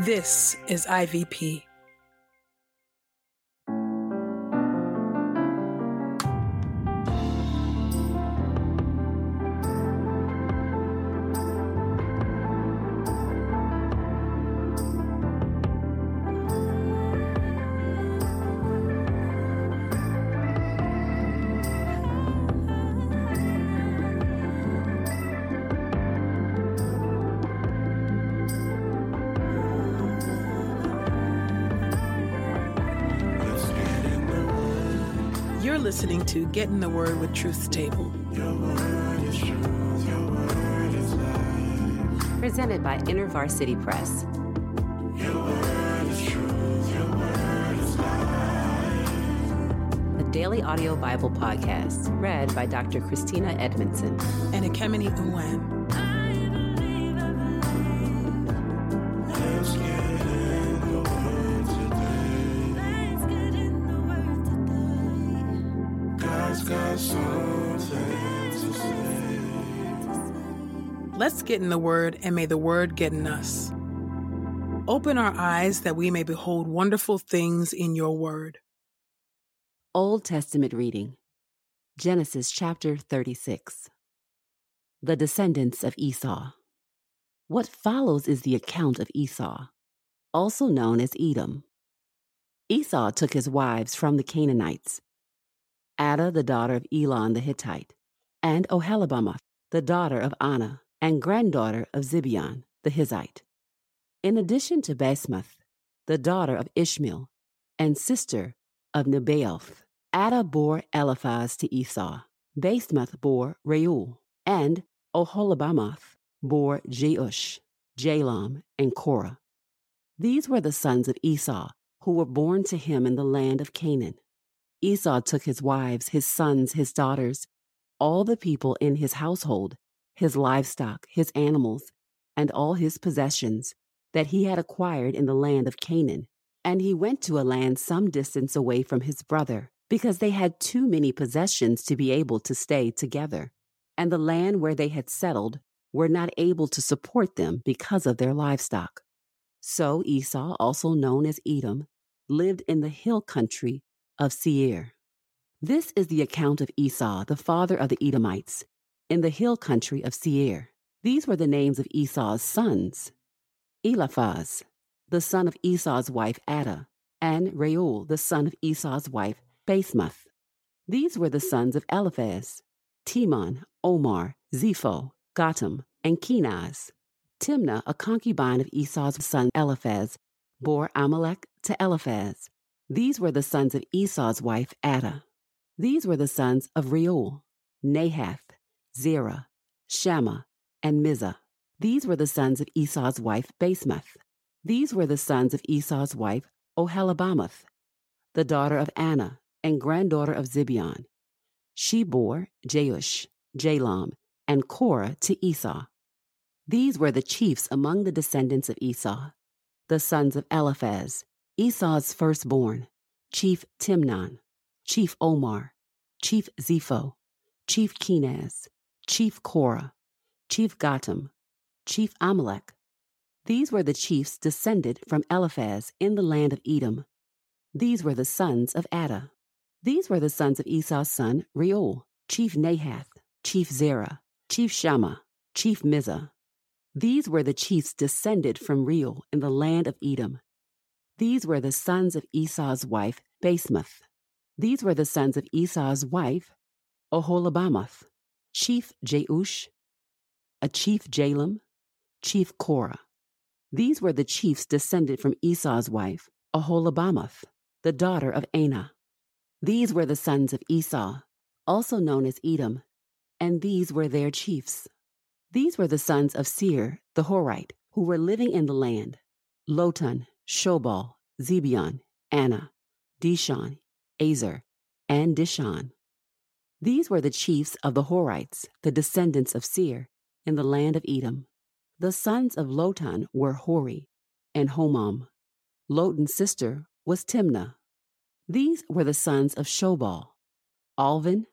This is IVP. You're listening to Get in the Word with Truth's Table. Presented by InterVarsity Press. The Daily Audio Bible Podcast, read by Dr. Christina Edmondson. And Ekemini Uwan. Let's get in the Word, and may the Word get in us. Open our eyes that we may behold wonderful things in your Word. Old Testament reading Genesis chapter 36. The descendants of Esau. What follows is the account of Esau, also known as Edom. Esau took his wives from the Canaanites Adah, the daughter of Elon the Hittite, and Oholibamah, the daughter of Anah, and granddaughter of Zibeon the Hizzite. In addition to Basemath, the daughter of Ishmael, and sister of Nebaioth, Adah bore Eliphaz to Esau, Basemath bore Reuel, and Oholibamath bore Jeush, Jalam, and Korah. These were the sons of Esau, who were born to him in the land of Canaan. Esau took his wives, his sons, his daughters, all the people in his household, his livestock, his animals, and all his possessions that he had acquired in the land of Canaan. And he went to a land some distance away from his brother, because they had too many possessions to be able to stay together. And the land where they had settled were not able to support them because of their livestock. So Esau, also known as Edom, lived in the hill country of Seir. This is the account of Esau, the father of the Edomites, in the hill country of Seir. These were the names of Esau's sons Eliphaz, the son of Esau's wife Adah, and Reuel, the son of Esau's wife Basemath. These were the sons of Eliphaz Timon, Omar, Zepho, Gatam, and Kenaz. Timnah, a concubine of Esau's son Eliphaz, bore Amalek to Eliphaz. These were the sons of Esau's wife Adah. These were the sons of Reuel, Nahath, Zerah, Shammah, and Mizah. These were the sons of Esau's wife Basemath. These were the sons of Esau's wife Oholibamath, the daughter of Anah and granddaughter of Zibeon. She bore Jeush, Jalam, and Korah to Esau. These were the chiefs among the descendants of Esau, the sons of Eliphaz, Esau's firstborn, Chief Timnon, Chief Omar, Chief Zepho, Chief Kenaz, Chief Korah, Chief Gatam, Chief Amalek. These were the chiefs descended from Eliphaz in the land of Edom. These were the sons of Adah. These were the sons of Esau's son Reuel, Chief Nahath, Chief Zerah, Chief Shammah, Chief Mizah. These were the chiefs descended from Reuel in the land of Edom. These were the sons of Esau's wife Basemath. These were the sons of Esau's wife Oholibamath, Chief Jeush, a chief Jalam, Chief Korah. These were the chiefs descended from Esau's wife Oholibamath, the daughter of Anah. These were the sons of Esau, also known as Edom, and these were their chiefs. These were the sons of Seir the Horite, who were living in the land Lotan, Shobal, Zibeon, Anah, Dishon, Ezer, and Dishon. These were the chiefs of the Horites, the descendants of Seir, in the land of Edom. The sons of Lotan were Hori and Homam. Lotan's sister was Timnah. These were the sons of Shobal, Alvin,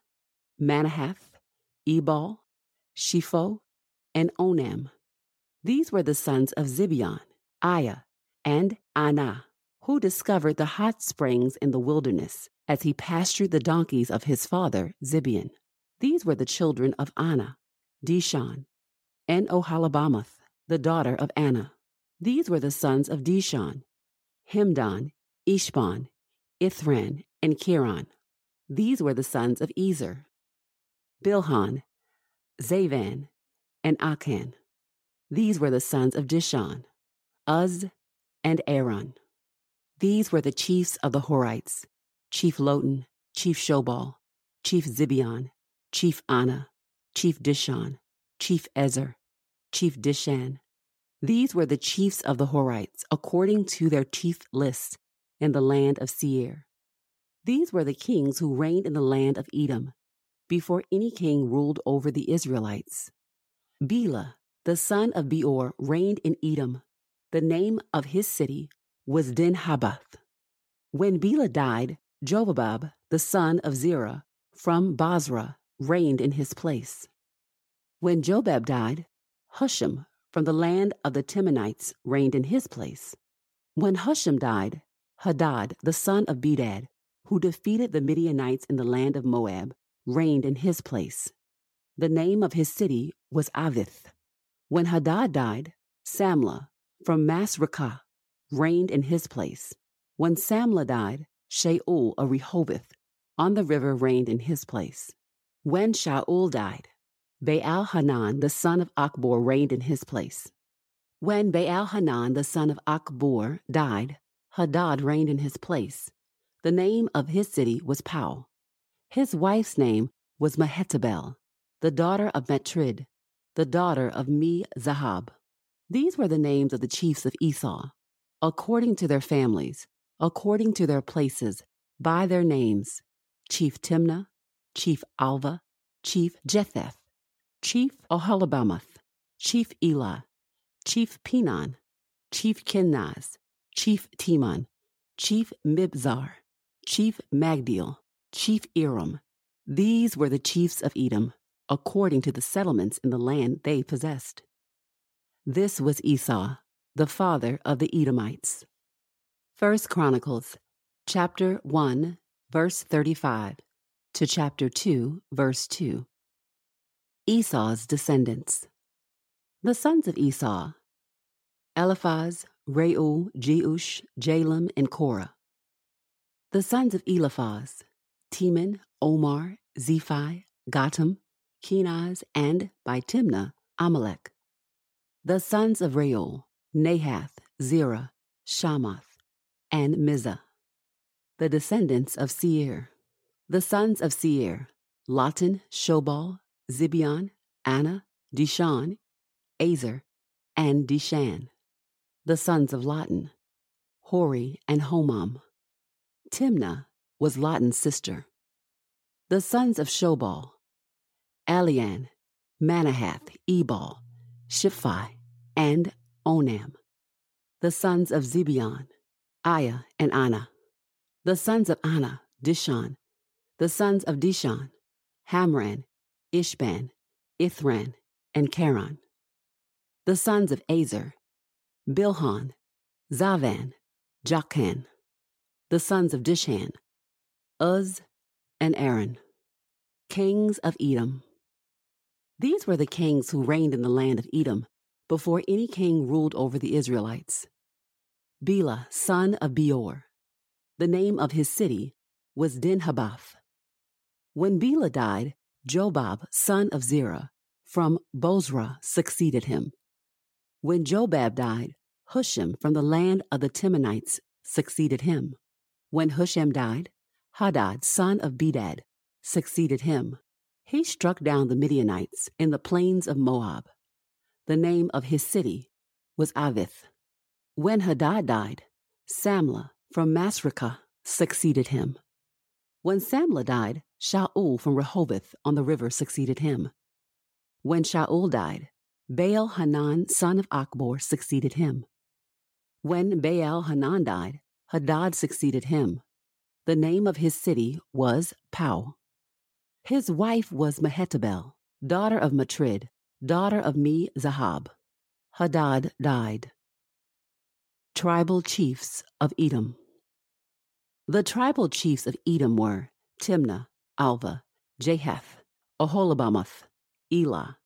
Manahath, Ebal, Shepho, and Onam. These were the sons of Zibeon, Aiah, and Anah, who discovered the hot springs in the wilderness as he pastured the donkeys of his father Zibeon. These were the children of Anah, Dishon, and Oholibamath, the daughter of Anah. These were the sons of Dishon, Hemdan, Eshban, Ithran, and Cheran. These were the sons of Ezer, Bilhan, Zavan, and Achan. These were the sons of Dishon, Uz, and Aaron. These were the chiefs of the Horites, Chief Lotan, Chief Shobal, Chief Zibeon, Chief Anah, Chief Dishon, Chief Ezer, Chief Dishan. These were the chiefs of the Horites, according to their chief lists in the land of Seir. These were the kings who reigned in the land of Edom, before any king ruled over the Israelites. Bela, the son of Beor, reigned in Edom. The name of his city was Dinhabath. When Bela died, Jobab, the son of Zerah, from Bozrah, reigned in his place. When Jobab died, Husham from the land of the Temanites reigned in his place. When Husham died, Hadad, the son of Bedad, who defeated the Midianites in the land of Moab, reigned in his place. The name of his city was Avith. When Hadad died, Samla, from Masrekah reigned in his place. When Samla died, Shaul of Rehoboth on the river reigned in his place. When Shaul died, Baal Hanan the son of Achbor reigned in his place. When Baal Hanan the son of Achbor died, Hadad reigned in his place. The name of his city was Pau. His wife's name was Mehetabel, the daughter of Matrid, the daughter of Me Zahab. These were the names of the chiefs of Esau, according to their families, according to their places, by their names Chief Timnah, Chief Alva, Chief Jetheth, Chief Oholibamath, Chief Elah, Chief Pinon, Chief Kenaz, Chief Timon, Chief Mibzar, Chief Magdiel, Chief Iram. These were the chiefs of Edom, according to the settlements in the land they possessed. This was Esau, the father of the Edomites. First Chronicles, chapter 1, verse 35 to chapter 2, verse 2. Esau's descendants. The sons of Esau Eliphaz, Reuel, Jeush, Jalam, and Korah. The sons of Eliphaz Teman, Omar, Zephi, Gatam, Kenaz, and by Timnah, Amalek. The sons of Reuel, Nahath, Zerah, Shamath, and Mizah. The descendants of Seir. The sons of Seir, Lotan, Shobal, Zibeon, Anah, Dishan, Ezer, and Dishan. The sons of Lotan, Hori and Homam. Timnah was Lotan's sister. The sons of Shobal, Alian, Manahath, Ebal, Shiphi, and Onam. The sons of Zibeon, Aiah and Anah. The sons of Anah, Dishon. The sons of Dishon, Hamran, Ishban, Ithran, and Cheran. The sons of Ezer, Bilhan, Zavan, Jachan. The sons of Dishan, Uz, and Aaron, kings of Edom. These were the kings who reigned in the land of Edom before any king ruled over the Israelites. Bela, son of Beor. The name of his city was Dinhabath. When Bela died, Jobab, son of Zerah, from Bozrah, succeeded him. When Jobab died, Husham from the land of the Temanites succeeded him. When Husham died, Hadad, son of Bedad, succeeded him. He struck down the Midianites in the plains of Moab. The name of his city was Avith. When Hadad died, Samla from Masrekah succeeded him. When Samla died, Shaul from Rehoboth on the river succeeded him. When Shaul died, Baal Hanan son of Achbor succeeded him. When Baal Hanan died, Hadad succeeded him. The name of his city was Pau. His wife was Mehetabel, daughter of Matrid, daughter of Me Zahab. Hadad died. Tribal Chiefs of Edom. The tribal chiefs of Edom were Timnah, Alva, Jahath, Aholibamath, Elah,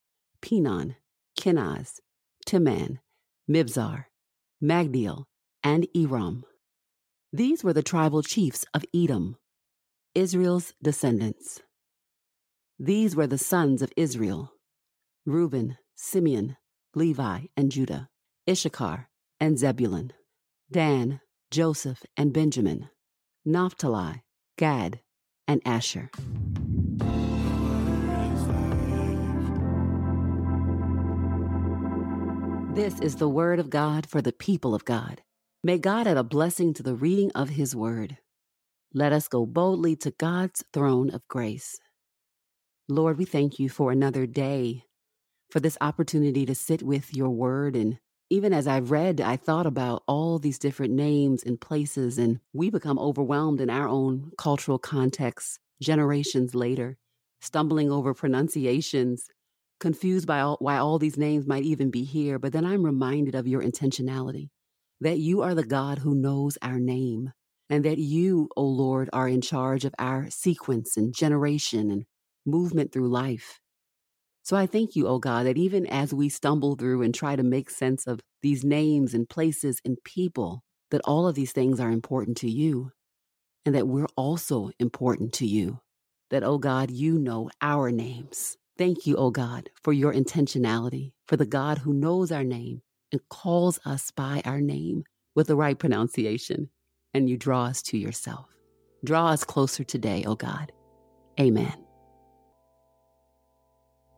Pinon, Kenaz, Teman, Mibzar, Magdiel, and Iram. These were the tribal chiefs of Edom, Israel's descendants. These were the sons of Israel Reuben, Simeon, Levi, and Judah, Issachar, and Zebulun, Dan, Joseph, and Benjamin, Naphtali, Gad, and Asher. This is the word of God for the people of God. May God add a blessing to the reading of his word. Let us go boldly to God's throne of grace. Lord, we thank you for another day, for this opportunity to sit with your word. And even as I've read, I thought about all these different names and places, and we become overwhelmed in our own cultural context generations later, stumbling over pronunciations confused by all, why all these names might even be here, but then I'm reminded of your intentionality that you are the God who knows our name, and that you, O Lord, are in charge of our sequence and generation and movement through life. So I thank you, O God, that even as we stumble through and try to make sense of these names and places and people, that all of these things are important to you, and that we're also important to you. That, O God, you know our names Thank you, O God, for your intentionality, for the God who knows our name and calls us by our name with the right pronunciation, and you draw us to yourself. Draw us closer today, O God. Amen.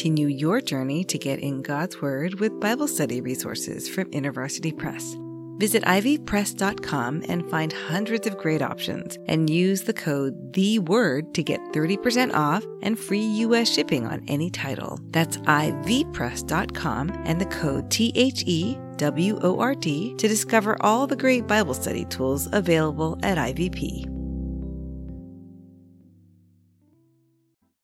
Continue your journey to get in God's Word with Bible study resources from InterVarsity Press. Visit ivpress.com and find hundreds of great options and use the code The Word to get 30% off and free US shipping on any title. That's ivpress.com and the code T H E W O R D to discover all the great Bible study tools available at IVP.